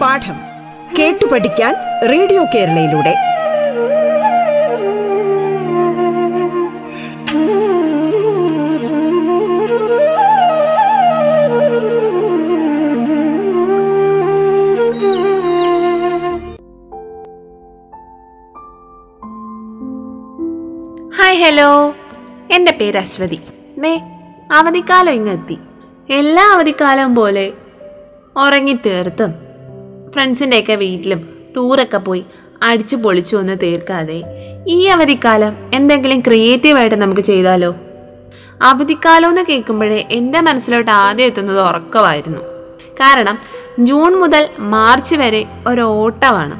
പാഠം കേട്ടു പഠിക്കാൻ റേഡിയോ കേരളയിലൂടെ. ഹായ് ഹലോ എന്റെ പേര് അശ്വതി. ദേ അവധിക്കാലം ഇങ്ങെത്തി എല്ലാ അവധിക്കാലവും പോലെ ഉറങ്ങി ഉറങ്ങിത്തീർത്തും ഫ്രണ്ട്സിന്റെയൊക്കെ വീട്ടിലും ടൂറൊക്കെ പോയി അടിച്ചു പൊളിച്ചു ഒന്ന് തീർക്കാതെ ഈ അവധിക്കാലം എന്തെങ്കിലും ക്രിയേറ്റീവായിട്ട് നമുക്ക് ചെയ്താലോ? അവധിക്കാലം എന്ന് കേൾക്കുമ്പോഴേ എന്റെ മനസ്സിലോട്ട് ആദ്യം എത്തുന്നത് ഉറക്കമായിരുന്നു. കാരണം ജൂൺ മുതൽ മാർച്ച് വരെ ഒരു ഓട്ടമാണ്.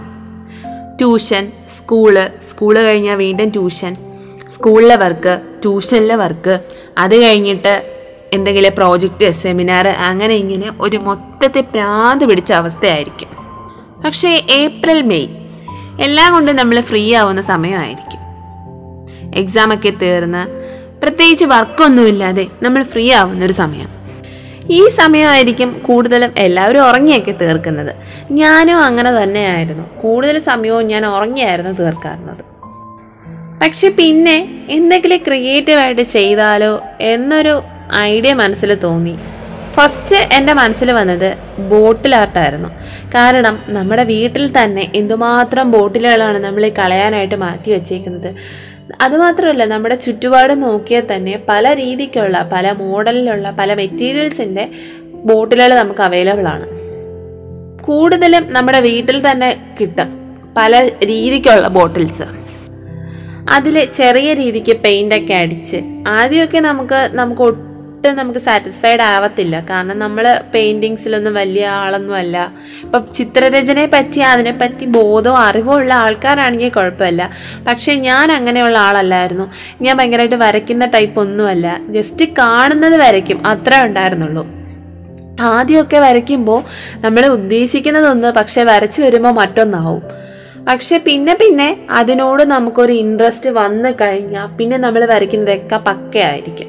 ട്യൂഷൻ സ്കൂൾ സ്കൂൾ കഴിഞ്ഞാൽ വീണ്ടും ട്യൂഷൻ സ്കൂളിലെ വർക്ക് ട്യൂഷനിലെ വർക്ക് അത് കഴിഞ്ഞിട്ട് എന്തെങ്കിലും പ്രോജക്റ്റ് സെമിനാർ അങ്ങനെ ഇങ്ങനെ ഒരു മൊത്തത്തെ പ്രാന്ത് പിടിച്ച അവസ്ഥയായിരിക്കും. പക്ഷേ ഏപ്രിൽ മെയ് എല്ലാം കൊണ്ടും നമ്മൾ ഫ്രീ ആവുന്ന സമയമായിരിക്കും. എക്സാമൊക്കെ തീർന്ന് പ്രത്യേകിച്ച് വർക്കൊന്നുമില്ലാതെ നമ്മൾ ഫ്രീ ആവുന്നൊരു സമയം. ഈ സമയമായിരിക്കും കൂടുതലും എല്ലാവരും ഉറങ്ങിയൊക്കെ തീർക്കുന്നത്. ഞാനും അങ്ങനെ തന്നെയായിരുന്നു. കൂടുതൽ സമയവും ഞാൻ ഉറങ്ങിയായിരുന്നു തീർക്കാറുള്ളത് പക്ഷെ പിന്നെ എന്തെങ്കിലും ക്രിയേറ്റീവായിട്ട് ചെയ്താലോ എന്നൊരു ഐഡിയ മനസ്സിൽ തോന്നി. ഫസ്റ്റ് എന്റെ മനസ്സിൽ വന്നത് ബോട്ടിൽ ആർട്ടായിരുന്നു കാരണം നമ്മുടെ വീട്ടിൽ തന്നെ എന്തുമാത്രം ബോട്ടിലുകളാണ് നമ്മൾ കളയാനായിട്ട് മാറ്റി വെച്ചേക്കുന്നത്. അതുമാത്രമല്ല നമ്മുടെ ചുറ്റുപാട് നോക്കിയാൽ തന്നെ പല രീതിക്കുള്ള പല മോഡലിലുള്ള പല മെറ്റീരിയൽസിന്റെ ബോട്ടിലുകൾ നമുക്ക് അവൈലബിൾ ആണ്. കൂടുതലും നമ്മുടെ വീട്ടിൽ തന്നെ കിട്ടും പല രീതിക്കുള്ള ബോട്ടിൽസ് അതിൽ ചെറിയ രീതിക്ക് പെയിന്റ് ഒക്കെ അടിച്ച്. ആദ്യമൊക്കെ നമുക്ക് നമുക്ക് ഒട്ടും നമുക്ക് സാറ്റിസ്ഫൈഡ് ആവത്തില്ല. കാരണം നമ്മൾ പെയിന്റിങ്സിലൊന്നും വലിയ ആളൊന്നും അല്ല. ഇപ്പം ചിത്രരചനയെ പറ്റി അതിനെപ്പറ്റി ബോധവും അറിവോ ഉള്ള ആൾക്കാരാണെങ്കിൽ കുഴപ്പമില്ല. പക്ഷേ ഞാൻ അങ്ങനെയുള്ള ആളല്ലായിരുന്നു. ഞാൻ ഭയങ്കരമായിട്ട് വരയ്ക്കുന്ന ടൈപ്പ് ഒന്നുമല്ല. ജസ്റ്റ് കാണുന്നത് വരയ്ക്കും. അത്ര ഉണ്ടായിരുന്നുള്ളൂ. ആദ്യമൊക്കെ വരയ്ക്കുമ്പോൾ നമ്മൾ ഉദ്ദേശിക്കുന്നതൊന്ന് പക്ഷേ വരച്ചു വരുമ്പോൾ മറ്റൊന്നാവും. പക്ഷെ പിന്നെ പിന്നെ അതിനോട് നമുക്കൊരു ഇൻട്രസ്റ്റ് വന്നു കഴിഞ്ഞാൽ പിന്നെ നമ്മൾ വരയ്ക്കുന്നതൊക്കെ പക്കയായിരിക്കും.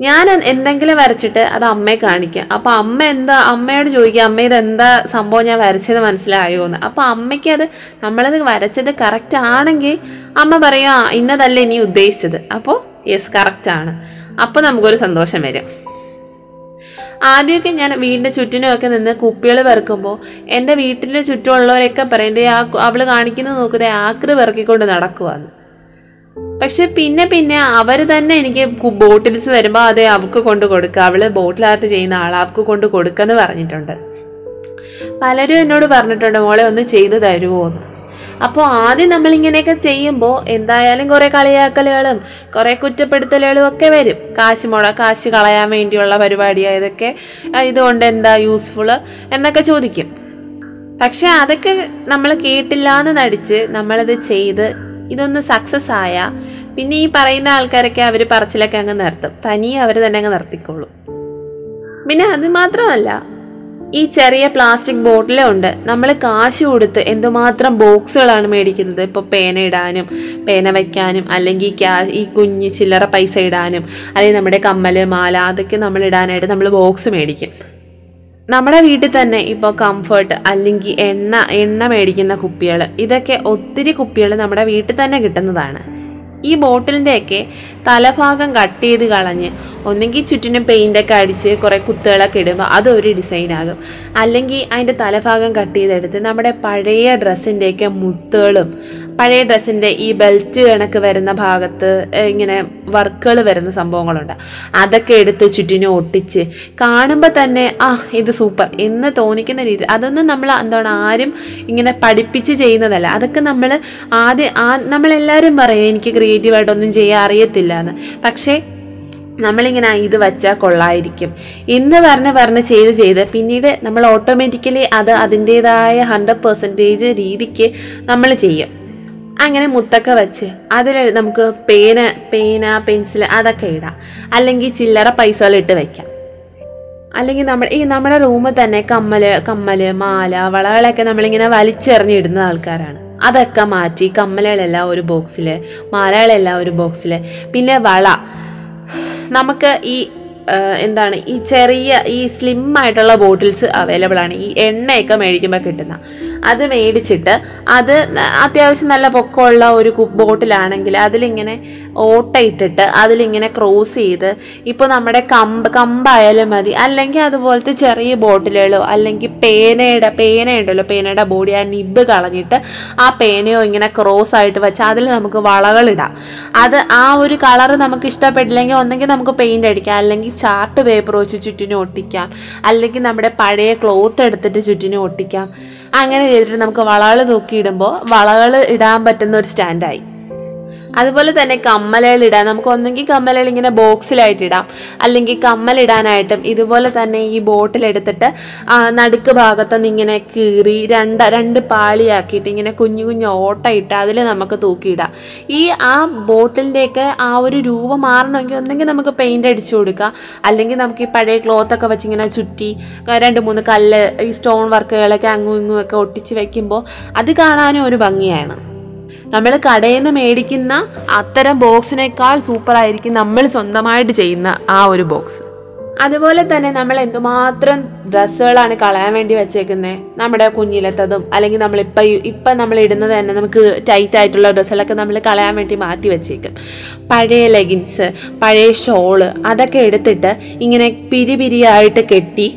ഞാൻ എന്തെങ്കിലും വരച്ചിട്ട് അത് അമ്മയെ കാണിക്കാം. അപ്പൊ അമ്മ എന്താ അമ്മയോട് ചോദിക്കുക അമ്മ ഇത് എന്താ സംഭവം ഞാൻ വരച്ചത് മനസ്സിലായോ എന്ന് അപ്പൊ അമ്മയ്ക്ക് അത് നമ്മളത് വരച്ചത് കറക്റ്റ് ആണെങ്കിൽ അമ്മ പറയും ആ ഇന്നതല്ലേ നീ ഉദ്ദേശിച്ചത്. അപ്പോൾ യെസ് കറക്റ്റ് ആണ്. അപ്പോൾ നമുക്കൊരു സന്തോഷം വരും. ആദ്യമൊക്കെ ഞാൻ വീടിന്റെ ചുറ്റിനുമൊക്കെ നിന്ന് കുപ്പികൾ പെറുക്കുമ്പോൾ എന്റെ വീട്ടിന്റെ ചുറ്റുമുള്ളവരൊക്കെ പറയുന്നത് ആ അവൾ കാണിക്കുന്നത് നോക്കുന്നത് ആക്രി പെറുക്കിക്കൊണ്ട് നടക്കുവാന്ന്. പക്ഷെ പിന്നെ പിന്നെ അവർ തന്നെ എനിക്ക് ബോട്ടിൽസ് വരുമ്പോൾ അതെ അവൾക്ക് കൊണ്ട് കൊടുക്കുക അവൾ ബോട്ടിൽ ആർട്ട് ചെയ്യുന്ന ആൾ അവൾക്ക് കൊണ്ട് കൊടുക്കുക എന്ന് പറഞ്ഞിട്ടുണ്ട്. പലരും എന്നോട് പറഞ്ഞിട്ടുണ്ട് മോളെ ഒന്ന് ചെയ്തു തരുമോ എന്ന് അപ്പോൾ ആദ്യം നമ്മളിങ്ങനെയൊക്കെ ചെയ്യുമ്പോൾ എന്തായാലും കുറേ കളിയാക്കലുകളും കുറേ കുറ്റപ്പെടുത്തലുകളും ഒക്കെ വരും. കാശ് മുട കാശ് കളയാൻ വേണ്ടിയുള്ള പരിപാടിയായതൊക്കെ ഇതുകൊണ്ട് എന്താ യൂസ്ഫുൾ എന്നൊക്കെ ചോദിക്കും. പക്ഷെ അതൊക്കെ നമ്മൾ കേട്ടില്ല എന്ന് നടിച്ച് നമ്മളത് ചെയ്ത് ഇതൊന്ന് സക്സസ് ആയ പിന്നെ ഈ പറയുന്ന ആൾക്കാരൊക്കെ അവർ പറച്ചിലൊക്കെ അങ്ങ് നിർത്തും. തനിയെ അവർ തന്നെ അങ്ങ് നിർത്തിക്കോളും. പിന്നെ അത് മാത്രമല്ല ഈ ചെറിയ പ്ലാസ്റ്റിക് ബോട്ടിലും ഉണ്ട് നമ്മൾ കാശ് കൊടുത്ത് എന്തുമാത്രം ബോക്സുകളാണ് മേടിക്കുന്നത്? ഇപ്പോൾ പേന ഇടാനും പേന വയ്ക്കാനും അല്ലെങ്കിൽ ഈ കുഞ്ഞ് ചില്ലറ പൈസ ഇടാനും അല്ലെങ്കിൽ നമ്മുടെ കമ്മൽ മാല അതൊക്കെ നമ്മൾ ഇടാനായിട്ട് നമ്മൾ ബോക്സ് മേടിക്കും. നമ്മുടെ വീട്ടിൽ തന്നെ ഇപ്പോൾ കംഫർട്ട് അല്ലെങ്കിൽ എണ്ണ എണ്ണ മേടിക്കുന്ന കുപ്പികൾ ഇതൊക്കെ ഒത്തിരി കുപ്പികൾ നമ്മുടെ വീട്ടിൽ തന്നെ കിട്ടുന്നതാണ്. ഈ ബോട്ടിലിന്റെയൊക്കെ തലഭാഗം കട്ട് ചെയ്ത് കളഞ്ഞ് ഒന്നെങ്കിൽ ചുറ്റിനും പെയിന്റൊക്കെ അടിച്ച് കുറേ കുത്തുകളൊക്കെ ഇടുമ്പോൾ അതൊരു ഡിസൈനാകും അല്ലെങ്കിൽ അതിന്റെ തലഭാഗം കട്ട് ചെയ്തെടുത്ത് നമ്മുടെ പഴയ ഡ്രസ്സിന്റെയൊക്കെ മുത്തുകളും പഴയ ഡ്രസ്സിന്റെ ഈ ബെൽറ്റ് കണക്ക് വരുന്ന ഭാഗത്ത് ഇങ്ങനെ വർക്കുകൾ വരുന്ന സംഭവങ്ങളുണ്ട്. അതൊക്കെ എടുത്ത് ചുറ്റിനെ ഒട്ടിച്ച് കാണുമ്പോൾ തന്നെ ആ ഇത് സൂപ്പർ എന്ന് തോന്നിക്കുന്ന രീതി. അതൊന്നും നമ്മൾ എന്താണ് ആരും ഇങ്ങനെ പഠിപ്പിച്ച് ചെയ്യുന്നതല്ല. അതൊക്കെ നമ്മൾ ആദ്യം ആ നമ്മളെല്ലാവരും പറയും എനിക്ക് ക്രിയേറ്റീവായിട്ടൊന്നും ചെയ്യാൻ അറിയത്തില്ല എന്ന് പക്ഷേ നമ്മളിങ്ങനെ ഇത് വച്ചാൽ കൊള്ളായിരിക്കും. എന്ന് പറഞ്ഞ് പറഞ്ഞ് ചെയ്ത് ചെയ്ത് പിന്നീട് നമ്മൾ ഓട്ടോമാറ്റിക്കലി അത് അതിന്റേതായ ഹൺഡ്രഡ് പെർസെന്റേജ് രീതിക്ക് നമ്മൾ ചെയ്യും. അങ്ങനെ മുത്തൊക്കെ വെച്ച് അതിൽ നമുക്ക് പേന പേന പെൻസിൽ അതൊക്കെ ഇടാം. അല്ലെങ്കിൽ ചില്ലറ പൈസകളിട്ട് വെക്കാം. അല്ലെങ്കിൽ നമ്മൾ ഈ നമ്മുടെ റൂമിൽ തന്നെ കമ്മൽ കമ്മൽ മാല വളകളൊക്കെ നമ്മളിങ്ങനെ വലിച്ചെറിഞ്ഞിടുന്ന ആൾക്കാരാണ്. അതൊക്കെ മാറ്റി കമ്മലുകളെല്ലാം ഒരു ബോക്സിൽ മാലകളെല്ലാം ഒരു ബോക്സിൽ പിന്നെ വള. നമുക്ക് ഈ എന്താണ് ഈ ചെറിയ ഈ സ്ലിം ആയിട്ടുള്ള ബോട്ടിൽസ് അവൈലബിൾ ആണ്. ഈ എണ്ണയൊക്കെ മേടിക്കുമ്പോൾ കിട്ടുന്ന. അത് മേടിച്ചിട്ട് അത് അത്യാവശ്യം നല്ല പൊക്കമുള്ള ഒരു ബോട്ടിലാണെങ്കിൽ അതിലിങ്ങനെ ഓട്ട ഇട്ടിട്ട് അതിലിങ്ങനെ ക്രോസ് ചെയ്ത് ഇപ്പോൾ നമ്മുടെ കമ്പ് കമ്പായാലും മതി. അല്ലെങ്കിൽ അതുപോലത്തെ ചെറിയ ബോട്ടിലുകളോ അല്ലെങ്കിൽ പേനയുടെ പേനയുണ്ടല്ലോ പേനയുടെ ബോഡി ആ നിബ് കളഞ്ഞിട്ട് ആ പേനയോ ഇങ്ങനെ ക്രോസ് ആയിട്ട് വെച്ച് അതിൽ നമുക്ക് വളകളിടാം അത് ആ ഒരു കളർ നമുക്ക് ഇഷ്ടപ്പെട്ടില്ലെങ്കിൽ ഒന്നെങ്കിൽ നമുക്ക് പെയിന്റ് അടിക്കാം. അല്ലെങ്കിൽ ചാർട്ട് പേപ്പർ വെച്ച് ചുറ്റിനും ഒട്ടിക്കാം. അല്ലെങ്കിൽ നമ്മുടെ പഴയ ക്ലോത്ത് എടുത്തിട്ട് ചുറ്റിനും ഒട്ടിക്കാം. അങ്ങനെ ചെയ്തിട്ട് നമുക്ക് വളകൾ തൂക്കിയിടുമ്പോൾ വളകൾ ഇടാൻ പറ്റുന്ന ഒരു സ്റ്റാൻഡായി അതുപോലെ തന്നെ കമ്മലുകൾ ഇടാൻ നമുക്ക് ഒന്നെങ്കിൽ കമ്മലുകൾ ഇങ്ങനെ ബോക്സിലായിട്ട് ഇടാം. അല്ലെങ്കിൽ കമ്മലിടാനായിട്ടും ഇതുപോലെ തന്നെ ഈ ബോട്ടിൽ എടുത്തിട്ട് നടുക്ക് ഭാഗത്തുനിന്ന് ഇങ്ങനെ കീറി രണ്ട് രണ്ട് പാളിയാക്കിയിട്ട് ഇങ്ങനെ കുഞ്ഞു കുഞ്ഞു ഓട്ട ഇട്ട് അതിൽ നമുക്ക് തൂക്കിയിടാം. ഈ ആ ബോട്ടിലിന്റെയൊക്കെ ആ ഒരു രൂപം മാറണമെങ്കിൽ ഒന്നെങ്കിൽ നമുക്ക് പെയിന്റ് അടിച്ചു കൊടുക്കാം. അല്ലെങ്കിൽ നമുക്ക് ഈ പഴയ ക്ലോത്ത് ഒക്കെ വെച്ച് ഇങ്ങനെ ചുറ്റി രണ്ട് മൂന്ന് കല്ല് ഈ സ്റ്റോൺ വർക്കുകളൊക്കെ അങ്ങും ഇങ്ങും ഒക്കെ ഒട്ടിച്ച് വെക്കുമ്പോൾ അത് കാണാനും ഒരു ഭംഗിയാണ്. നമ്മൾ കടയിൽ നിന്ന് മേടിക്കുന്ന അത്തരം ബോക്സിനേക്കാൾ സൂപ്പറായിരിക്കും നമ്മൾ സ്വന്തമായിട്ട് ചെയ്യുന്ന ആ ഒരു ബോക്സ്. അതുപോലെ തന്നെ നമ്മൾ എന്തുമാത്രം ഡ്രസ്സുകളാണ് കളയാൻ വേണ്ടി വെച്ചേക്കുന്നത് നമ്മുടെ കുഞ്ഞിലത്തതും അല്ലെങ്കിൽ നമ്മൾ ഇപ്പം നമ്മൾ ഇടുന്നത് തന്നെ നമുക്ക് ടൈറ്റ് ആയിട്ടുള്ള ഡ്രസ്സുകളൊക്കെ നമ്മൾ കളയാൻ വേണ്ടി മാറ്റി വെച്ചേക്കും. പഴയ ലെഗിൻസ് പഴയ ഷോൾ അതൊക്കെ എടുത്തിട്ട് ഇങ്ങനെ പിരി പിരിയായിട്ട് കെട്ടി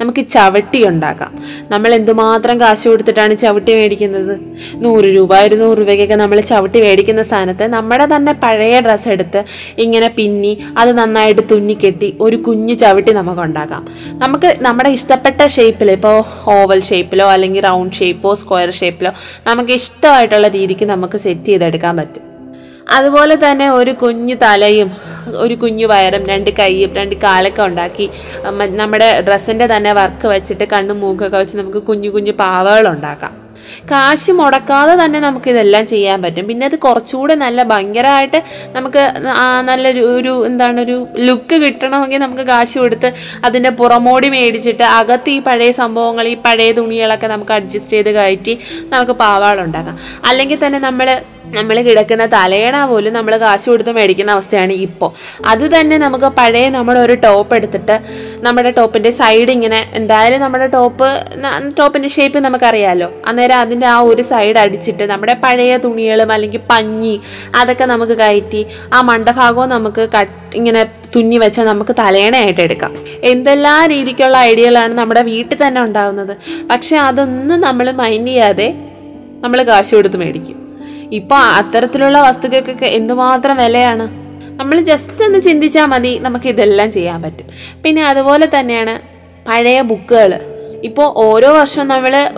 നമുക്ക് ചവിട്ടി ഉണ്ടാക്കാം. നമ്മൾ എന്തുമാത്രം കാശ് കൊടുത്തിട്ടാണ് ചവിട്ടി മേടിക്കുന്നത്? നൂറ് രൂപ ഇരുന്നൂറ് രൂപയ്ക്കൊക്കെ നമ്മൾ ചവിട്ടി മേടിക്കുന്ന സ്ഥാനത്ത് നമ്മുടെ തന്നെ പഴയ ഡ്രസ്സ് എടുത്ത് ഇങ്ങനെ പിന്നി അത് നന്നായിട്ട് തുന്നിക്കെട്ടി ഒരു കുഞ്ഞു ചവിട്ടി നമുക്ക് ഉണ്ടാക്കാം. നമുക്ക് നമ്മുടെ ഇഷ്ടപ്പെട്ട ഷേപ്പിൽ ഇപ്പോൾ ഓവൽ ഷേപ്പിലോ അല്ലെങ്കിൽ റൗണ്ട് ഷേപ്പോ സ്ക്വയർ ഷേപ്പിലോ നമുക്ക് ഇഷ്ടമായിട്ടുള്ള രീതിക്ക് നമുക്ക് സെറ്റ് ചെയ്തെടുക്കാൻ പറ്റും. അതുപോലെ തന്നെ ഒരു കുഞ്ഞു തലയും ഒരു കുഞ്ഞു വയറും രണ്ട് കൈയും രണ്ട് കാലൊക്കെ ഉണ്ടാക്കി. നമ്മുടെ ഡ്രസ്സിന്റെ തന്നെ വർക്ക് വെച്ചിട്ട് കണ്ണും മൂക്കൊക്കെ വെച്ച് നമുക്ക് കുഞ്ഞു കുഞ്ഞു പാവകൾ ഉണ്ടാക്കാം. കാശ് മുടക്കാതെ തന്നെ നമുക്കിതെല്ലാം ചെയ്യാൻ പറ്റും. പിന്നെ അത് കുറച്ചുകൂടെ നല്ല ഭയങ്കരമായിട്ട് നമുക്ക് നല്ല ഒരു എന്താണ് ഒരു ലുക്ക് കിട്ടണമെങ്കിൽ നമുക്ക് കാശ് കൊടുത്ത് അതിന്റെ പുറമോടി മേടിച്ചിട്ട് അകത്ത് ഈ പഴയ സംഭവങ്ങൾ ഈ പഴയ തുണികളൊക്കെ നമുക്ക് അഡ്ജസ്റ്റ് ചെയ്ത് കയറ്റി നമുക്ക് പാവാളുണ്ടാക്കാം അല്ലെങ്കിൽ തന്നെ നമ്മൾ നമ്മൾ കിടക്കുന്ന തലയണ പോലും നമ്മൾ കാശ് കൊടുത്ത് മേടിക്കുന്ന അവസ്ഥയാണ് ഇപ്പോൾ അത് തന്നെ നമുക്ക് പഴയ നമ്മുടെ ഒരു ടോപ്പ് എടുത്തിട്ട് നമ്മുടെ ടോപ്പിന്റെ സൈഡ് ഇങ്ങനെ എന്തായാലും നമ്മുടെ ടോപ്പ് ടോപ്പിന്റെ ഷേപ്പ് നമുക്കറിയാമല്ലോ അന്നേരം അതിന്റെ ആ ഒരു സൈഡ് അടിച്ചിട്ട് നമ്മുടെ പഴയ തുണികളും അല്ലെങ്കിൽ പഞ്ഞി അതൊക്കെ നമുക്ക് കയറ്റി ആ മണ്ടഭാഗവും നമുക്ക് കട്ട് ഇങ്ങനെ തുന്നി വെച്ചാൽ നമുക്ക് തലയണയായിട്ട് എടുക്കാം. എന്തെല്ലാം രീതിക്കുള്ള ഐഡിയകളാണ് നമ്മുടെ വീട്ടിൽ തന്നെ ഉണ്ടാകുന്നത് പക്ഷെ അതൊന്നും നമ്മൾ മൈൻഡ് ചെയ്യാതെ നമ്മൾ കാശ് കൊടുത്ത് മേടിക്കും. ഇപ്പോൾ അത്തരത്തിലുള്ള വസ്തുക്കൾക്കൊക്കെ എന്തുമാത്രം വിലയാണ്? നമ്മൾ ജസ്റ്റ് ഒന്ന് ചിന്തിച്ചാൽ മതി നമുക്ക് ഇതെല്ലാം ചെയ്യാൻ പറ്റും. പിന്നെ അതുപോലെ തന്നെയാണ് പഴയ ബുക്കുകൾ. ഇപ്പോൾ ഓരോ വർഷവും നമ്മൾ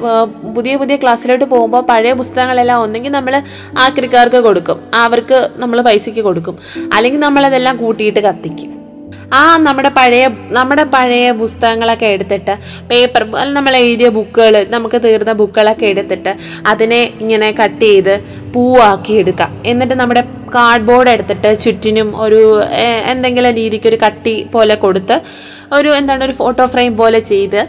പുതിയ പുതിയ ക്ലാസ്സിലോട്ട് പോകുമ്പോൾ പഴയ പുസ്തകങ്ങളെല്ലാം ഒന്നെങ്കിൽ നമ്മൾ ആക്രിക്കാർക്ക് കൊടുക്കും. അവർക്ക് നമ്മൾ പൈസയ്ക്ക് കൊടുക്കും. അല്ലെങ്കിൽ നമ്മളതെല്ലാം കൂട്ടിയിട്ട് കത്തിക്കും. ആ നമ്മുടെ പഴയ നമ്മുടെ പഴയ പുസ്തകങ്ങളൊക്കെ എടുത്തിട്ട് പേപ്പർ നമ്മൾ എഴുതിയ ബുക്കുകൾ നമുക്ക് തീർന്ന ബുക്കുകളൊക്കെ എടുത്തിട്ട് അതിനെ ഇങ്ങനെ കട്ട് ചെയ്ത് പൂവാക്കി എടുക്കാം എന്നിട്ട് നമ്മുടെ കാർഡ്ബോർഡ് എടുത്തിട്ട് ചുറ്റിനും ഒരു എന്തെങ്കിലും രീതിക്ക് ഒരു കട്ടി പോലെ കൊടുത്ത് ഒരു എന്താണ് ഒരു ഫോട്ടോ ഫ്രെയിം പോലെ ചെയ്ത്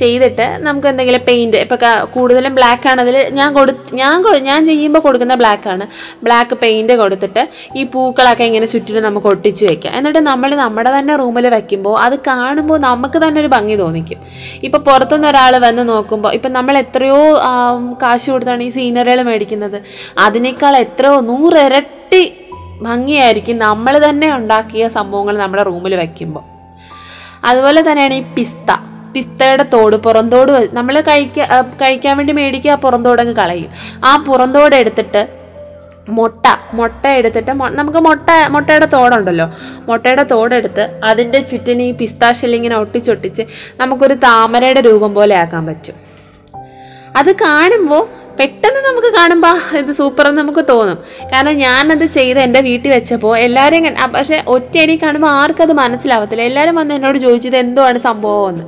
ചെയ്തിട്ട് നമുക്ക് എന്തെങ്കിലും പെയിന്റ് ഇപ്പോൾ കൂടുതലും ബ്ലാക്ക് ആണ്. ഞാൻ കൊടു ഞാൻ ഞാൻ ചെയ്യുമ്പോൾ കൊടുക്കുന്ന ബ്ലാക്ക് ആണ്. ബ്ലാക്ക് പെയിന്റ് കൊടുത്തിട്ട് ഈ പൂക്കളൊക്കെ ഇങ്ങനെ ചുറ്റിനും നമുക്ക് ഒട്ടിച്ച് വെക്കാം. എന്നിട്ട് നമ്മൾ നമ്മുടെ തന്നെ റൂമിൽ വെക്കുമ്പോൾ അത് കാണുമ്പോൾ നമുക്ക് തന്നെ ഒരു ഭംഗി തോന്നിക്കും. ഇപ്പോൾ പുറത്തുനിന്ന് ഒരാൾ വന്ന് നോക്കുമ്പോൾ ഇപ്പം നമ്മൾ എത്രയോ കാശ് കൊടുത്താണ് ഈ സീനറികൾ മേടിക്കുന്നത്. അതിനേക്കാൾ എത്രയോ നൂറിരട്ടി ഭംഗിയായിരിക്കും നമ്മൾ തന്നെ ഉണ്ടാക്കിയ സംഭവങ്ങൾ നമ്മുടെ റൂമിൽ വയ്ക്കുമ്പോൾ അതുപോലെ തന്നെയാണ് ഈ പിസ്ത. പിസ്തയുടെ തോട് പുറന്തോട് നമ്മൾ കഴിക്കുക കഴിക്കാൻ വേണ്ടി മേടിക്കുക ആ പുറന്തോടങ്ങ് കളയും. ആ പുറന്തോട് എടുത്തിട്ട് മുട്ട മുട്ട എടുത്തിട്ട് നമുക്ക് മുട്ട മുട്ടയുടെ തോടുണ്ടല്ലോ. മുട്ടയുടെ തോടെടുത്ത് അതിന്റെ ചുറ്റിന് ഈ പിസ്ത ഷെല്ലിങ്ങനെ ഒട്ടിച്ചൊട്ടിച്ച് നമുക്കൊരു താമരയുടെ രൂപം പോലെ ആക്കാൻ പറ്റും. അത് കാണുമ്പോൾ പെട്ടെന്ന് നമുക്ക് കാണുമ്പോൾ ഇത് സൂപ്പർ എന്ന് നമുക്ക് തോന്നും. കാരണം ഞാനത് ചെയ്ത് എന്റെ വീട്ടിൽ വെച്ചപ്പോൾ എല്ലാവരെയും പക്ഷെ ഒറ്റയടി കാണുമ്പോൾ ആർക്കും അത് മനസ്സിലാവത്തില്ല. എല്ലാവരും വന്ന് എന്നോട് ചോദിച്ചത് എന്തുവാണ് സംഭവം എന്ന്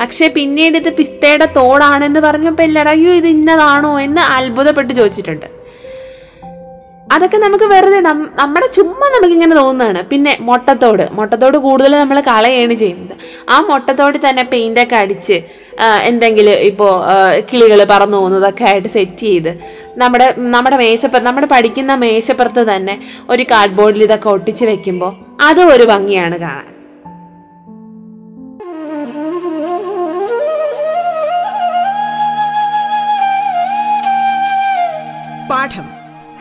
പക്ഷേ പിന്നീട് ഇത് പിസ്തയുടെ തോടാണെന്ന് പറഞ്ഞപ്പോൾ എല്ലാവരും അയ്യോ ഇത് ഇന്നതാണോ? എന്ന് അത്ഭുതപ്പെട്ട് ചോദിച്ചിട്ടുണ്ട്. അതൊക്കെ നമുക്ക് വെറുതെ നമ്മുടെ ചുമ്മാ നമുക്കിങ്ങനെ തോന്നുന്നതാണ്. പിന്നെ മുട്ടത്തോട് മുട്ടത്തോട് കൂടുതൽ നമ്മൾ കളയാണ് ചെയ്യുന്നത്. ആ മുട്ടത്തോട് തന്നെ പെയിന്റൊക്കെ അടിച്ച് എന്തെങ്കിലും ഇപ്പോൾ കിളികൾ പറന്നു പോകുന്നതൊക്കെ ആയിട്ട് സെറ്റ് ചെയ്ത് നമ്മുടെ നമ്മുടെ മേശപ്പുറത്ത് നമ്മുടെ പഠിക്കുന്ന മേശപ്പുറത്ത് തന്നെ ഒരു കാർഡ്ബോർഡിൽ ഇതൊക്കെ ഒട്ടിച്ച് വെക്കുമ്പോൾ അതും ഒരു ഭംഗിയാണ് കാണാൻ. പാഠം.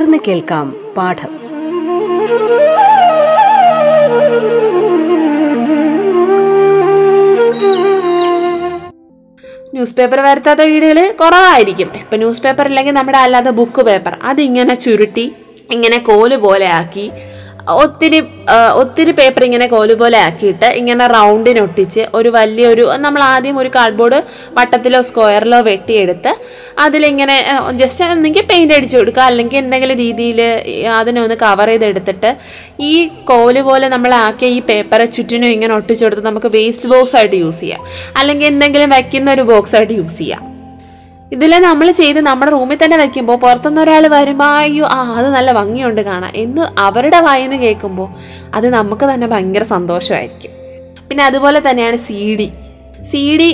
തുടർന്ന് കേൾക്കാം പാഠം. ന്യൂസ് പേപ്പർ വരുത്താത്ത വീടുകൾ കുറവായിരിക്കും. ഇപ്പം ന്യൂസ് പേപ്പർ ഇല്ലെങ്കിൽ നമ്മുടെ അല്ലാതെ ബുക്ക് പേപ്പർ അതിങ്ങനെ ചുരുട്ടി ഇങ്ങനെ കോൽ പോലെ ആക്കി ഒത്തിരി ഒത്തിരി പേപ്പർ ഇങ്ങനെ കോൽ പോലെ ആക്കിയിട്ട് ഇങ്ങനെ റൗണ്ടിനൊട്ടിച്ച് ഒരു വലിയൊരു നമ്മൾ ആദ്യം ഒരു കാർഡ്ബോർഡ് വട്ടത്തിലോ സ്ക്വയറിലോ വെട്ടിയെടുത്ത് അതിലിങ്ങനെ ജസ്റ്റ് ഒന്നെങ്കിൽ പെയിന്റ് അടിച്ചു കൊടുക്കുക. അല്ലെങ്കിൽ എന്തെങ്കിലും രീതിയിൽ അതിനെ ഒന്ന് കവർ ചെയ്തെടുത്തിട്ട് ഈ കോൽ പോലെ നമ്മൾ ആക്കിയ ഈ പേപ്പറെ ചുറ്റിനും ഇങ്ങനെ ഒട്ടിച്ചു കൊടുത്ത് നമുക്ക് വേസ്റ്റ് ബോക്സ് ആയിട്ട് യൂസ് ചെയ്യാം. അല്ലെങ്കിൽ എന്തെങ്കിലും വെക്കുന്ന ഒരു ബോക്സ് ആയിട്ട് യൂസ് ചെയ്യാം. ഇതിൽ നമ്മൾ ചെയ്ത് നമ്മുടെ റൂമിൽ തന്നെ വെക്കുമ്പോൾ പുറത്തുനിന്ന് ഒരാൾ വരുമ്പോൾ അയ്യോ ആ അത് നല്ല ഭംഗിയുണ്ട് കാണാം എന്ന് അവരുടെ വായിന്ന് കേൾക്കുമ്പോൾ അത് നമുക്ക് തന്നെ ഭയങ്കര സന്തോഷമായിരിക്കും. പിന്നെ അതുപോലെ തന്നെയാണ് സി ഡി സി ഡി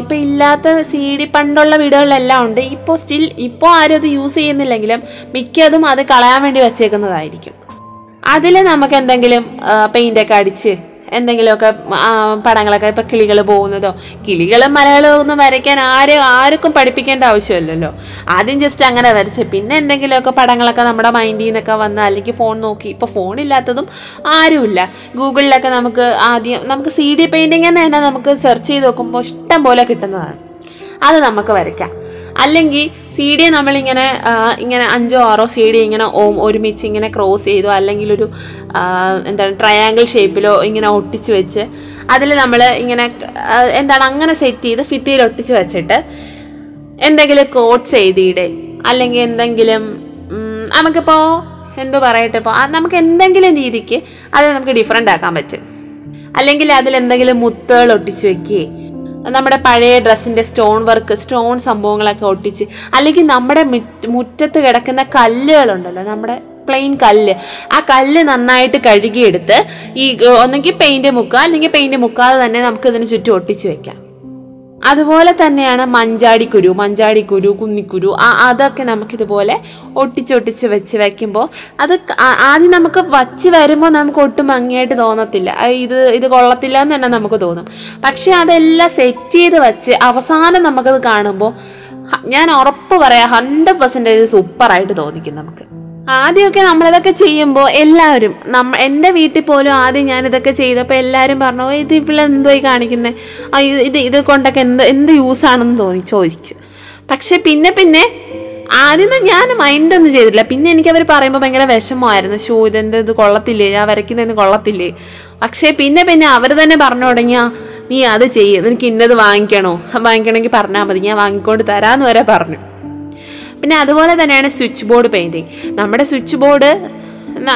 ഇപ്പം ഇല്ലാത്ത സി ഡി പണ്ടുള്ള വീടുകളിലെല്ലാം ഉണ്ട്. ഇപ്പോൾ സ്റ്റിൽ ഇപ്പോൾ ആരും അത് യൂസ് ചെയ്യുന്നില്ലെങ്കിലും മിക്കതും അത് കളയാൻ വേണ്ടി വെച്ചേക്കുന്നതായിരിക്കും. അതിൽ നമുക്ക് എന്തെങ്കിലും പെയിന്റൊക്കെ അടിച്ച് എന്തെങ്കിലുമൊക്കെ പടങ്ങളൊക്കെ ഇപ്പം കിളികൾ പോകുന്നതോ കിളികൾ മലകളും ഒന്നും വരയ്ക്കാൻ ആരും ആർക്കും പഠിപ്പിക്കേണ്ട ആവശ്യമില്ലല്ലോ. ആദ്യം ജസ്റ്റ് അങ്ങനെ വരച്ച് പിന്നെ എന്തെങ്കിലുമൊക്കെ പടങ്ങളൊക്കെ നമ്മുടെ മൈൻഡിൽ നിന്നൊക്കെ വന്ന് അല്ലെങ്കിൽ ഫോൺ നോക്കി ഇപ്പോൾ ഫോണില്ലാത്തതും ആരുമില്ല. ഗൂഗിളിലൊക്കെ നമുക്ക് ആദ്യം നമുക്ക് സി ഡി പെയിന്റിങ് തന്നെ നമുക്ക് സെർച്ച് ചെയ്ത് നോക്കുമ്പോൾ ഇഷ്ടം പോലെ കിട്ടുന്നതാണ്. അത് നമുക്ക് വരയ്ക്കാം. അല്ലെങ്കിൽ സി ഡി നമ്മളിങ്ങനെ ഇങ്ങനെ അഞ്ചോ ആറോ സി ഡി ഇങ്ങനെ ഓം ഒരുമിച്ച് ഇങ്ങനെ ക്രോസ് ചെയ്തോ അല്ലെങ്കിൽ ഒരു എന്താണ് ട്രയാങ്കിൾ ഷേപ്പിലോ ഇങ്ങനെ ഒട്ടിച്ച് വെച്ച് അതിൽ നമ്മൾ ഇങ്ങനെ എന്താണ് അങ്ങനെ സെറ്റ് ചെയ്ത് ഫിത്തിയിൽ ഒട്ടിച്ച് വെച്ചിട്ട് എന്തെങ്കിലും കോട്ട്സ് എഴുതിയിടെ അല്ലെങ്കിൽ എന്തെങ്കിലും നമുക്കിപ്പോൾ എന്തോ പറയട്ടെ ഇപ്പോൾ നമുക്ക് എന്തെങ്കിലും രീതിക്ക് അത് നമുക്ക് ഡിഫറെന്റ് ആക്കാൻ പറ്റും. അല്ലെങ്കിൽ അതിൽ എന്തെങ്കിലും മുത്തുകൾ ഒട്ടിച്ച് വെക്കുകയെ നമ്മുടെ പഴയ ഡ്രസ്സിന്റെ സ്റ്റോൺ വർക്ക് സ്റ്റോൺ സംഭവങ്ങളൊക്കെ ഒട്ടിച്ച് അല്ലെങ്കിൽ നമ്മുടെ മുറ്റത്ത് കിടക്കുന്ന കല്ലുകളുണ്ടല്ലോ നമ്മുടെ പ്ലെയിൻ കല്ല്. ആ കല്ല് നന്നായിട്ട് കഴുകിയെടുത്ത് ഈ ഒന്നെങ്കിൽ പെയിന്റ് മുക്കുക അല്ലെങ്കിൽ പെയിന്റ് മുക്കാതെ തന്നെ നമുക്ക് ഇതിന് ചുറ്റും ഒട്ടിച്ച് വെക്കാം. അതുപോലെ തന്നെയാണ് മഞ്ചാടിക്കുരു മഞ്ചാടിക്കുരു കുന്നിക്കുരു അതൊക്കെ നമുക്കിതുപോലെ ഒട്ടിച്ചൊട്ടിച്ച് വെച്ച് വയ്ക്കുമ്പോൾ അത് ആദ്യം നമുക്ക് വച്ച് വരുമ്പോൾ നമുക്ക് ഒട്ടും ഭംഗിയായിട്ട് തോന്നത്തില്ല. ഇത് ഇത് കൊള്ളത്തില്ല എന്ന് തന്നെ നമുക്ക് തോന്നും. പക്ഷെ അതെല്ലാം സെറ്റ് ചെയ്ത് വെച്ച് അവസാനം നമുക്കത് കാണുമ്പോൾ ഞാൻ ഉറപ്പ് പറയാം ഹൺഡ്രഡ് പെർസെന്റേജ് സൂപ്പറായിട്ട് തോന്നിക്കും നമുക്ക്. ആദ്യമൊക്കെ നമ്മളിതൊക്കെ ചെയ്യുമ്പോൾ എല്ലാവരും നമ്മ എന്റെ വീട്ടിൽ പോലും ആദ്യം ഞാനിതൊക്കെ ചെയ്തപ്പോൾ എല്ലാവരും പറഞ്ഞു "ഓ, ഇത് ഇവിടെ എന്തോ ഈ കാണിക്കുന്നത് ഇത് ഇത് കൊണ്ടൊക്കെ എന്ത് എന്ത് യൂസ് ആണെന്ന് തോന്നി ചോദിച്ചു. പക്ഷെ പിന്നെ പിന്നെ ആദ്യം ഞാൻ മൈൻഡൊന്നും ചെയ്തിട്ടില്ല. പിന്നെ എനിക്ക് പറയുമ്പോൾ ഭയങ്കര വിഷമമായിരുന്നു. ഷൂ ഇതെന്ത് ഇത് കൊള്ളത്തില്ലേ? ഞാൻ വരയ്ക്കുന്നതിന് കൊള്ളത്തില്ലേ? പക്ഷേ പിന്നെ പിന്നെ അവർ തന്നെ പറഞ്ഞു തുടങ്ങിയാ നീ അത് ചെയ്യ്. നിനക്ക് ഇന്നത് വാങ്ങിക്കണോ? വാങ്ങിക്കണമെങ്കിൽ പറഞ്ഞാൽ മതി. ഞാൻ വാങ്ങിക്കൊണ്ട് തരാമെന്ന് വരെ പറഞ്ഞു. പിന്നെ അതുപോലെ തന്നെയാണ് സ്വിച്ച് ബോർഡ് പെയിന്റിങ് നമ്മുടെ സ്വിച്ച് ബോർഡ്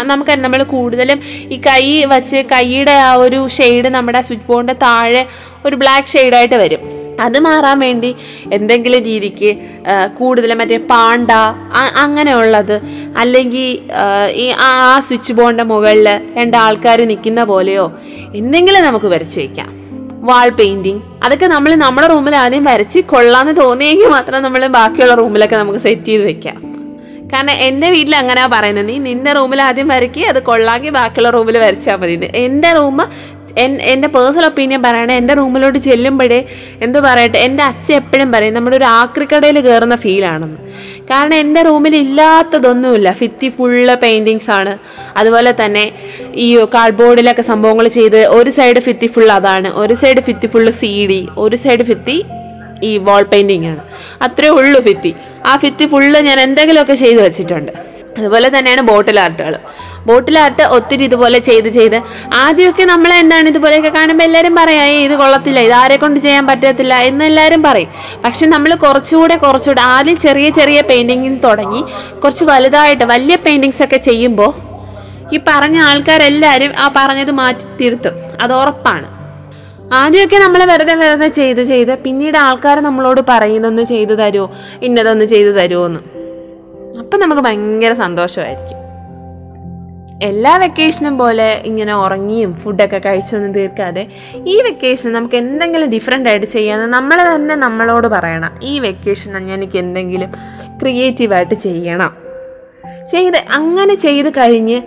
നമുക്ക് നമ്മൾ കൂടുതലും ഈ കൈ വച്ച് കൈയുടെ ആ ഒരു ഷെയ്ഡ് നമ്മുടെ സ്വിച്ച് ബോർഡിന്റെ താഴെ ഒരു ബ്ലാക്ക് ഷെയ്ഡായിട്ട് വരും. അത് മാറാൻ വേണ്ടി എന്തെങ്കിലും രീതിക്ക് കൂടുതൽ മറ്റേ പാണ്ട അങ്ങനെയുള്ളത് അല്ലെങ്കിൽ ഈ ആ സ്വിച്ച് ബോർഡിന്റെ മുകളിൽ രണ്ടാൾക്കാർ നിൽക്കുന്ന പോലെയോ എന്തെങ്കിലും നമുക്ക് വരച്ച് വയ്ക്കാം വാൾ പെയിന്റിങ് അതൊക്കെ നമ്മൾ നമ്മുടെ റൂമിൽ ആദ്യം വരച്ച് കൊള്ളാന്ന് തോന്നിയെങ്കിൽ മാത്രം നമ്മൾ ബാക്കിയുള്ള റൂമിലൊക്കെ നമുക്ക് സെറ്റ് ചെയ്ത് വെക്കാം. കാരണം എന്റെ വീട്ടിൽ അങ്ങനെയാണ് പറയുന്നത്. നീ നിന്റെ റൂമിൽ ആദ്യം വരയ്ക്കുക അത് കൊള്ളാമെങ്കിൽ ബാക്കിയുള്ള റൂമിൽ വരച്ചാൽ മതി എന്റെ റൂം എന്റെ പേഴ്സണൽ ഒപ്പീനിയൻ പറയണേ എന്റെ റൂമിലോട്ട് ചെല്ലുമ്പോഴേ എന്ത് പറയട്ടെ എന്റെ അച്ഛൻ എപ്പോഴും പറയും നമ്മുടെ ഒരു ആക്രിക്കടയിൽ കയറുന്ന ഫീലാണെന്ന് കാരണം എന്റെ റൂമിൽ ഇല്ലാത്തതൊന്നുമില്ല. ഫിത്തി ഫുള്ള് പെയിന്റിങ്സ് ആണ്. അതുപോലെ തന്നെ ഈ കാർഡ്ബോർഡിലൊക്കെ സംഭവങ്ങൾ ചെയ്ത് ഒരു സൈഡ് ഫിത്തി ഫുൾ അതാണ് ഒരു സൈഡ് ഫിത്തി ഫുള്ള് സി ഡി ഒരു സൈഡ് ഫിത്തി ഈ വാൾ പെയിന്റിങ് ആണ്. അത്രേ ഉള്ളൂ ഫിത്തി ആ ഫിത്തി ഫുള്ള് ഞാൻ എന്തെങ്കിലുമൊക്കെ ചെയ്തു വെച്ചിട്ടുണ്ട്. അതുപോലെ തന്നെയാണ് ബോട്ടിൽ ആർട്ടുകൾ ബോട്ടിൽ ആർട്ട് ഒത്തിരി ഇതുപോലെ ചെയ്ത് ചെയ്ത് ആദ്യമൊക്കെ നമ്മൾ എന്താണ് ഇതുപോലെയൊക്കെ കാണുമ്പോൾ എല്ലാവരും പറയാം "ഏയ് ഇത് കൊള്ളത്തില്ല ഇത് ആരെ കൊണ്ട് ചെയ്യാൻ പറ്റത്തില്ല എന്ന് എല്ലാവരും പറയും. പക്ഷെ നമ്മൾ കുറച്ചുകൂടെ കുറച്ചുകൂടെ ആദ്യം ചെറിയ ചെറിയ പെയിന്റിങ്ങിൽ തുടങ്ങി കുറച്ച് വലുതായിട്ട് വലിയ പെയിന്റിങ്സ് ഒക്കെ ചെയ്യുമ്പോൾ ഈ പറഞ്ഞ ആൾക്കാരെല്ലാവരും ആ പറഞ്ഞത് മാറ്റി തിരുത്തും. അത് ഉറപ്പാണ്. ആദ്യമൊക്കെ നമ്മൾ വെറുതെ വെറുതെ ചെയ്ത് ചെയ്ത് പിന്നീട് ആൾക്കാർ നമ്മളോട് പറയുന്നൊന്ന് ചെയ്തു തരുമോ ഇന്നതൊന്ന് ചെയ്തു തരുമോ എന്ന് അപ്പം നമുക്ക് ഭയങ്കര സന്തോഷമായിരിക്കും. എല്ലാ വെക്കേഷനും പോലെ ഇങ്ങനെ ഉറങ്ങിയും ഫുഡൊക്കെ കഴിച്ചൊന്നും തീർക്കാതെ ഈ വെക്കേഷൻ നമുക്ക് എന്തെങ്കിലും ഡിഫറെന്റ് ആയിട്ട് ചെയ്യാമെന്ന് നമ്മൾ തന്നെ നമ്മളോട് പറയണം. ഈ വെക്കേഷൻ എനിക്ക് എന്തെങ്കിലും ക്രിയേറ്റീവായിട്ട് ചെയ്യണം. ചെയ്ത് അങ്ങനെ ചെയ്ത് കഴിഞ്ഞ്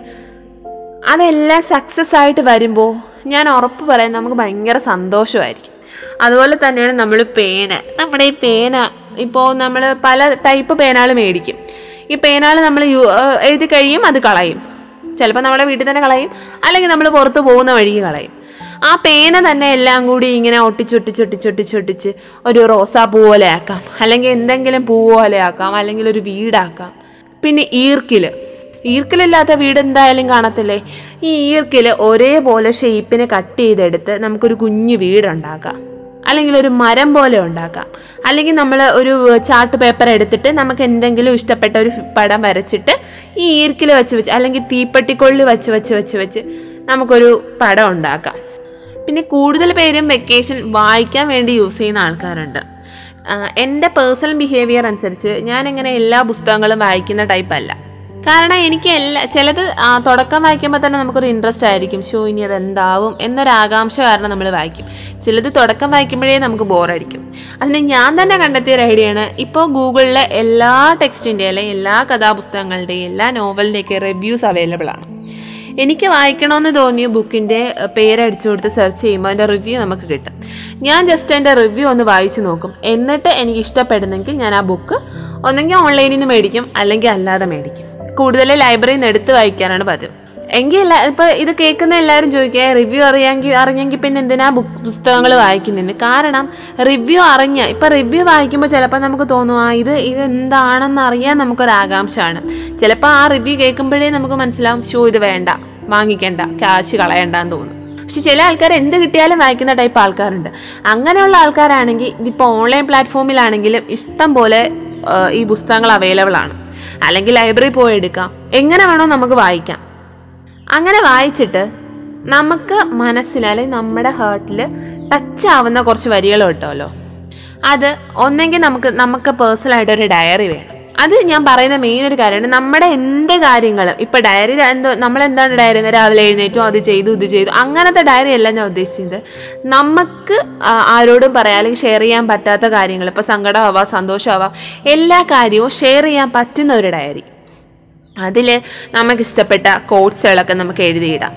അതെല്ലാം സക്സസ് ആയിട്ട് വരുമ്പോൾ ഞാൻ ഉറപ്പ് പറയാൻ നമുക്ക് ഭയങ്കര സന്തോഷമായിരിക്കും. അതുപോലെ തന്നെയാണ് നമ്മൾ പേന. നമ്മുടെ ഈ പേന ഇപ്പോൾ നമ്മൾ പല ടൈപ്പ് പേനകൾ മേടിക്കും. ഈ പേനാൾ നമ്മൾ എഴുതി കഴിയും അത് കളയും. ചിലപ്പോൾ നമ്മുടെ വീട്ടിൽ തന്നെ കളയും. അല്ലെങ്കിൽ നമ്മൾ പുറത്ത് പോകുന്ന വഴിക്ക് കളയും. ആ പേന തന്നെ എല്ലാം കൂടി ഇങ്ങനെ ഒട്ടിച്ചൊട്ടിച്ചൊട്ടിച്ചൊട്ടിച്ചൊട്ടിച്ച് ഒരു റോസാപ്പൂ പോലെ ആക്കാം. അല്ലെങ്കിൽ എന്തെങ്കിലും പൂ പോലെ ആക്കാം. അല്ലെങ്കിൽ ഒരു വീടാക്കാം. പിന്നെ ഈർക്കിൽ. ഈർക്കിലില്ലാത്ത വീട് എന്തായാലും കാണത്തില്ലേ? ഈ ഈർക്കിൽ ഒരേപോലെ ഷേപ്പിന് കട്ട് ചെയ്തെടുത്ത് നമുക്കൊരു കുഞ്ഞു വീടുണ്ടാക്കാം. അല്ലെങ്കിൽ ഒരു മരം പോലെ ഉണ്ടാക്കാം. അല്ലെങ്കിൽ നമ്മൾ ഒരു ചാർട്ട് പേപ്പർ എടുത്തിട്ട് നമുക്ക് എന്തെങ്കിലും ഇഷ്ടപ്പെട്ട ഒരു പടം വരച്ചിട്ട് ഈ ഈർക്കിൽ വെച്ച് വെച്ച് അല്ലെങ്കിൽ തീപ്പെട്ടിക്കൊള്ളി വെച്ച് വെച്ച് വെച്ച് വെച്ച് നമുക്കൊരു പടം ഉണ്ടാക്കാം. പിന്നെ കൂടുതൽ പേരും വെക്കേഷൻ വായിക്കാൻ വേണ്ടി യൂസ് ചെയ്യുന്ന ആൾക്കാരുണ്ട്. എന്റെ പേഴ്സണൽ ബിഹേവിയർ അനുസരിച്ച് ഞാൻ എല്ലാ പുസ്തകങ്ങളും വായിക്കുന്ന ടൈപ്പല്ല കാരണം എനിക്ക് എല്ലാ ചിലത് തുടക്കം വായിക്കുമ്പോൾ തന്നെ നമുക്കൊരു ഇൻട്രസ്റ്റ് ആയിരിക്കും. ഷോ ഇനി അത് എന്താവും എന്നൊരു ആകാംക്ഷ കാരണം നമ്മൾ വായിക്കും. ചിലത് തുടക്കം വായിക്കുമ്പോഴേ നമുക്ക് ബോറടിക്കും. അതിന് ഞാൻ തന്നെ കണ്ടെത്തിയ ഒരു ഐഡിയയാണ് ഇപ്പോൾ ഗൂഗിളിലെ എല്ലാ ടെക്സ്റ്റിന്റെ അല്ലെങ്കിൽ എല്ലാ കഥാപുസ്തകങ്ങളുടെയും എല്ലാ നോവലിന്റെയൊക്കെ റിവ്യൂസ് അവൈലബിൾ ആണ്. എനിക്ക് വായിക്കണമെന്ന് തോന്നിയ ബുക്കിന്റെ പേരടിച്ചു കൊടുത്ത് സെർച്ച് ചെയ്യുമ്പോൾ അതിന്റെ റിവ്യൂ നമുക്ക് കിട്ടും. ഞാൻ ജസ്റ്റ് എന്റെ റിവ്യൂ ഒന്ന് വായിച്ചു നോക്കും. എന്നിട്ട് എനിക്ക് ഇഷ്ടപ്പെടുന്നെങ്കിൽ ഞാൻ ആ ബുക്ക് ഒന്നെങ്കിൽ ഓൺലൈനിൽ നിന്ന് മേടിക്കും. അല്ലെങ്കിൽ അല്ലാതെ മേടിക്കും. കൂടുതൽ ലൈബ്രറിയിൽ നിന്ന് എടുത്ത് വായിക്കാനാണ് പതിവ്. എങ്കിൽ എല്ലാ ഇത് കേൾക്കുന്ന എല്ലാവരും ചോദിക്കുക റിവ്യൂ അറിയാമെങ്കിൽ അറിഞ്ഞെങ്കിൽ പിന്നെ എന്തിനാ ബുക്ക് പുസ്തകങ്ങൾ വായിക്കുന്നതെന്ന് കാരണം റിവ്യൂ അറിഞ്ഞ ഇപ്പൊ റിവ്യൂ വായിക്കുമ്പോൾ ചിലപ്പോൾ നമുക്ക് തോന്നും ആ ഇത് ഇത് എന്താണെന്ന് അറിയാൻ നമുക്കൊരാകാംക്ഷയാണ് ചിലപ്പോൾ ആ റിവ്യൂ കേൾക്കുമ്പോഴേ നമുക്ക് മനസ്സിലാവും ഷോ ഇത് വേണ്ട വാങ്ങിക്കേണ്ട ക്യാഷ് കളയണ്ടെന്ന് തോന്നും. പക്ഷെ ചില ആൾക്കാർ എന്ത് കിട്ടിയാലും വായിക്കുന്ന ടൈപ്പ് ആൾക്കാരുണ്ട്. അങ്ങനെയുള്ള ആൾക്കാരാണെങ്കിൽ ഇതിപ്പോൾ ഓൺലൈൻ പ്ലാറ്റ്ഫോമിലാണെങ്കിലും ഇഷ്ടം പോലെ ഈ പുസ്തകങ്ങൾ അവൈലബിൾ ആണ്. അല്ലെങ്കിൽ ലൈബ്രറി പോയി എടുക്കാം. എങ്ങനെ വേണോ നമുക്ക് വായിക്കാം. അങ്ങനെ വായിച്ചിട്ട് നമുക്ക് മനസ്സിൽ അല്ലെങ്കിൽ നമ്മുടെ ഹേർട്ടിൽ ടച്ച് ആവുന്ന കുറച്ച് വരികൾ കിട്ടുമല്ലോ അത് ഒന്നെങ്കിൽ നമുക്ക് നമുക്ക് പേഴ്സണലായിട്ട് ഒരു ഡയറി വേണം. അത് ഞാൻ പറയുന്ന മെയിൻ ഒരു കാര്യമാണ്. നമ്മുടെ എന്ത് കാര്യങ്ങളും ഇപ്പൊ ഡയറി എന്തോ നമ്മൾ എന്താണ് ഡയറി രാവിലെ എഴുന്നേറ്റു അത് ചെയ്തു ഇത് ചെയ്തു അങ്ങനത്തെ ഡയറി അല്ല ഞാൻ ഉദ്ദേശിച്ചത്. നമുക്ക് ആരോടും പറയാം അല്ലെങ്കിൽ ഷെയർ ചെയ്യാൻ പറ്റാത്ത കാര്യങ്ങൾ ഇപ്പൊ സങ്കടമാവാം സന്തോഷമാവാം എല്ലാ കാര്യവും ഷെയർ ചെയ്യാൻ പറ്റുന്ന ഒരു ഡയറി അതിൽ നമുക്ക് ഇഷ്ടപ്പെട്ട കോട്സുകളൊക്കെ നമുക്ക് എഴുതിയിടാം.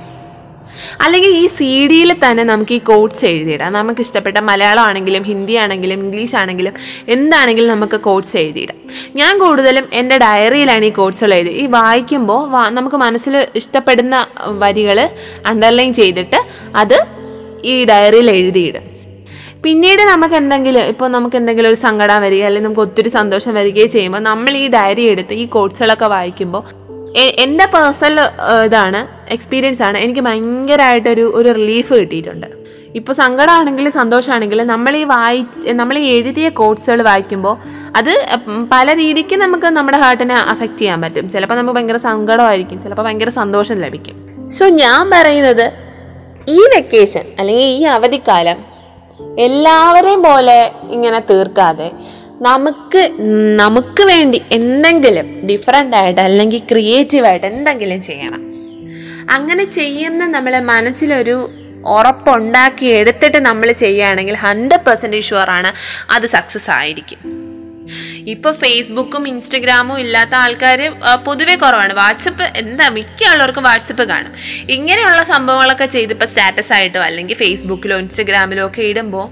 അല്ലെങ്കിൽ ഈ സി ഡിയിൽ തന്നെ നമുക്ക് ഈ കോഡ്സ് എഴുതിയിടാം. നമുക്ക് ഇഷ്ടപ്പെട്ട മലയാളം ആണെങ്കിലും ഹിന്ദി ആണെങ്കിലും ഇംഗ്ലീഷ് ആണെങ്കിലും എന്താണെങ്കിലും നമുക്ക് കോഡ്സ് എഴുതിയിടാം. ഞാൻ കൂടുതലും എന്റെ ഡയറിയിലാണ് ഈ കോഡ്സുകൾ എഴുതി ഈ വായിക്കുമ്പോൾ നമുക്ക് മനസ്സിൽ ഇഷ്ടപ്പെടുന്ന വരികൾ അണ്ടർലൈൻ ചെയ്തിട്ട് അത് ഈ ഡയറിയിൽ എഴുതിയിടും. പിന്നീട് നമുക്ക് എന്തെങ്കിലും ഇപ്പോൾ നമുക്ക് എന്തെങ്കിലും ഒരു സങ്കടം വരിക അല്ലെങ്കിൽ നമുക്ക് ഒത്തിരി സന്തോഷം വരികയോ ചെയ്യുമ്പോൾ നമ്മൾ ഈ ഡയറി എടുത്ത് ഈ കോഡ്സുകളൊക്കെ വായിക്കുമ്പോൾ എന്റെ പേഴ്സണൽ ഇതാണ് എക്സ്പീരിയൻസ് ആണ്. എനിക്ക് ഭയങ്കരമായിട്ടൊരു ഒരു റിലീഫ് കിട്ടിയിട്ടുണ്ട്. ഇപ്പോൾ സങ്കടമാണെങ്കിലും സന്തോഷമാണെങ്കിലും നമ്മൾ ഈ വായി നമ്മൾ ഈ എഴുതിയ കോട്സുകൾ വായിക്കുമ്പോൾ അത് പല രീതിക്ക് നമുക്ക് നമ്മുടെ ഹാർട്ടിനെ അഫക്റ്റ് ചെയ്യാൻ പറ്റും. ചിലപ്പോൾ നമുക്ക് ഭയങ്കര സങ്കടമായിരിക്കും. ചിലപ്പോൾ ഭയങ്കര സന്തോഷം ലഭിക്കും. സോ ഞാൻ പറയുന്നത് ഈ വെക്കേഷൻ അല്ലെങ്കിൽ ഈ അവധിക്കാലം എല്ലാവരെയും പോലെ ഇങ്ങനെ തീർക്കാതെ നമുക്ക് നമുക്ക് വേണ്ടി എന്തെങ്കിലും ഡിഫറെന്റ് ആയിട്ട് അല്ലെങ്കിൽ ക്രിയേറ്റീവായിട്ട് എന്തെങ്കിലും ചെയ്യണം. അങ്ങനെ ചെയ്യുന്ന നമ്മളെ മനസ്സിലൊരു ഉറപ്പുണ്ടാക്കി എടുത്തിട്ട് നമ്മൾ ചെയ്യുകയാണെങ്കിൽ ഹൺഡ്രഡ് പെർസെന്റേജ് ഷുവറാണ് അത് സക്സസ് ആയിരിക്കും. ഇപ്പോൾ ഫേസ്ബുക്കും ഇൻസ്റ്റഗ്രാമും ഇല്ലാത്ത ആൾക്കാർ പൊതുവേ കുറവാണ്. വാട്സപ്പ് എന്താ മിക്ക ആളുകൾക്കും വാട്സപ്പ് കാണും. ഇങ്ങനെയുള്ള സംഭവങ്ങളൊക്കെ ചെയ്ത് ഇപ്പോൾ സ്റ്റാറ്റസ് ആയിട്ടോ അല്ലെങ്കിൽ ഫേസ്ബുക്കിലോ ഇൻസ്റ്റഗ്രാമിലോ ഒക്കെ ഇടുമ്പോൾ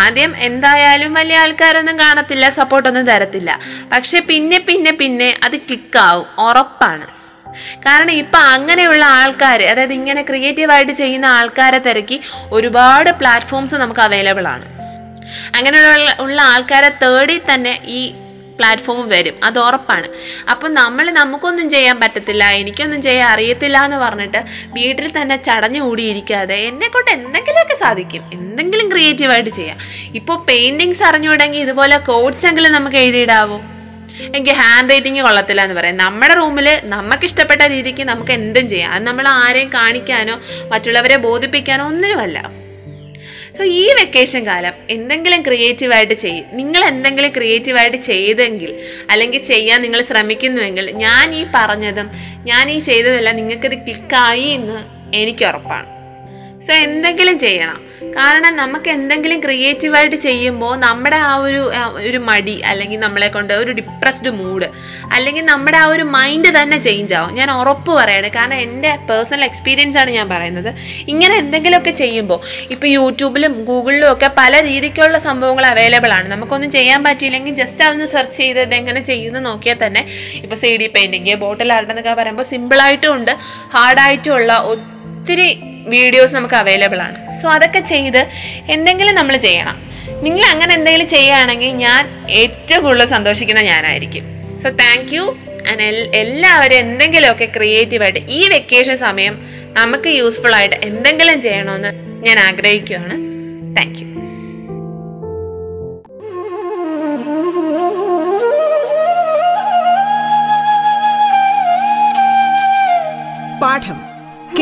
ആദ്യം എന്തായാലും വലിയ ആൾക്കാരൊന്നും കാണത്തില്ല സപ്പോർട്ടൊന്നും തരത്തില്ല. പക്ഷെ പിന്നെ പിന്നെ പിന്നെ അത് ക്ലിക്കാവും ഉറപ്പാണ്. കാരണം ഇപ്പം അങ്ങനെയുള്ള ആൾക്കാർ അതായത് ഇങ്ങനെ ക്രിയേറ്റീവായിട്ട് ചെയ്യുന്ന ആൾക്കാരെ തിരക്കി ഒരുപാട് പ്ലാറ്റ്ഫോംസ് നമുക്ക് അവൈലബിൾ ആണ്. അങ്ങനെയുള്ള ഉള്ള ആൾക്കാരെ തേടി തന്നെ ഈ പ്ലാറ്റ്ഫോം വരും. അത് ഉറപ്പാണ്. അപ്പം നമ്മൾ നമുക്കൊന്നും ചെയ്യാൻ പറ്റത്തില്ല എനിക്കൊന്നും ചെയ്യാൻ അറിയത്തില്ല എന്ന് പറഞ്ഞിട്ട് വീട്ടിൽ തന്നെ ചടഞ്ഞു കൂടിയിരിക്കാതെ എന്നെ കൊണ്ട് എന്തെങ്കിലുമൊക്കെ സാധിക്കും. എന്തെങ്കിലും ക്രിയേറ്റീവായിട്ട് ചെയ്യാം. ഇപ്പോൾ പെയിന്റിങ്സ് അറിഞ്ഞുകൂടെങ്കിൽ ഇതുപോലെ കോഡ്സ് എങ്കിലും നമുക്ക് എഴുതിയിടാവോ? എനിക്ക് ഹാൻഡ് റൈറ്റിംഗ് കൊള്ളത്തില്ല എന്ന് പറയാം. നമ്മുടെ റൂമിൽ നമുക്ക് ഇഷ്ടപ്പെട്ട രീതിക്ക് നമുക്ക് എന്തും ചെയ്യാം. അത് നമ്മൾ ആരെയും കാണിക്കാനോ മറ്റുള്ളവരെ ബോധിപ്പിക്കാനോ ഒന്നിനുമല്ല. സോ ഈ വെക്കേഷൻ കാലം എന്തെങ്കിലും ക്രിയേറ്റീവായിട്ട് ചെയ്യും നിങ്ങൾ എന്തെങ്കിലും ക്രിയേറ്റീവായിട്ട് ചെയ്തെങ്കിൽ അല്ലെങ്കിൽ ചെയ്യാൻ നിങ്ങൾ ശ്രമിക്കുന്നുവെങ്കിൽ ഞാൻ ഈ പറഞ്ഞതും ഞാൻ ഈ ചെയ്തതെല്ലാം നിങ്ങൾക്കത് ക്ലിക്കായി എന്ന് എനിക്ക് ഉറപ്പാണ്. സോ എന്തെങ്കിലും ചെയ്യണം. കാരണം നമുക്ക് എന്തെങ്കിലും ക്രിയേറ്റീവായിട്ട് ചെയ്യുമ്പോൾ നമ്മുടെ ആ ഒരു ഒരു മടി അല്ലെങ്കിൽ നമ്മളെ കൊണ്ട് ഒരു ഡിപ്രസ്ഡ് മൂഡ് അല്ലെങ്കിൽ നമ്മുടെ ആ ഒരു മൈൻഡ് തന്നെ ചേഞ്ച് ആവും. ഞാൻ ഉറപ്പ് പറയാണ്. കാരണം എന്റെ പേഴ്സണൽ എക്സ്പീരിയൻസ് ആണ് ഞാൻ പറയുന്നത്. ഇങ്ങനെ എന്തെങ്കിലുമൊക്കെ ചെയ്യുമ്പോൾ ഇപ്പോൾ യൂട്യൂബിലും ഗൂഗിളിലും ഒക്കെ പല രീതിക്കുള്ള സംഭവങ്ങൾ അവൈലബിൾ ആണ്. നമുക്കൊന്നും ചെയ്യാൻ പറ്റിയില്ലെങ്കിൽ ജസ്റ്റ് അതൊന്ന് സെർച്ച് ചെയ്ത് ഇതെങ്ങനെ ചെയ്യുന്നു നോക്കിയാൽ തന്നെ ഇപ്പോൾ C D painting bottle art എന്നൊക്കെ പറയുമ്പോൾ സിമ്പിളായിട്ടും ഉണ്ട് ഹാർഡായിട്ടും ഉള്ള ഒത്തിരി വീഡിയോസ് നമുക്ക് അവൈലബിൾ ആണ്. സോ അതൊക്കെ ചെയ്ത് എന്തെങ്കിലും നമ്മൾ ചെയ്യണം. നിങ്ങൾ അങ്ങനെ എന്തെങ്കിലും ചെയ്യുകയാണെങ്കിൽ ഞാൻ ഏറ്റവും കൂടുതൽ സന്തോഷിക്കുന്ന ഞാനായിരിക്കും. സോ താങ്ക് യു ആൻഡ് എല്ലാവരും എന്തെങ്കിലുമൊക്കെ ക്രിയേറ്റീവായിട്ട് ഈ വെക്കേഷൻ സമയം നമുക്ക് യൂസ്ഫുൾ ആയിട്ട് എന്തെങ്കിലും ചെയ്യണമെന്ന് ഞാൻ ആഗ്രഹിക്കുകയാണ്. Thank you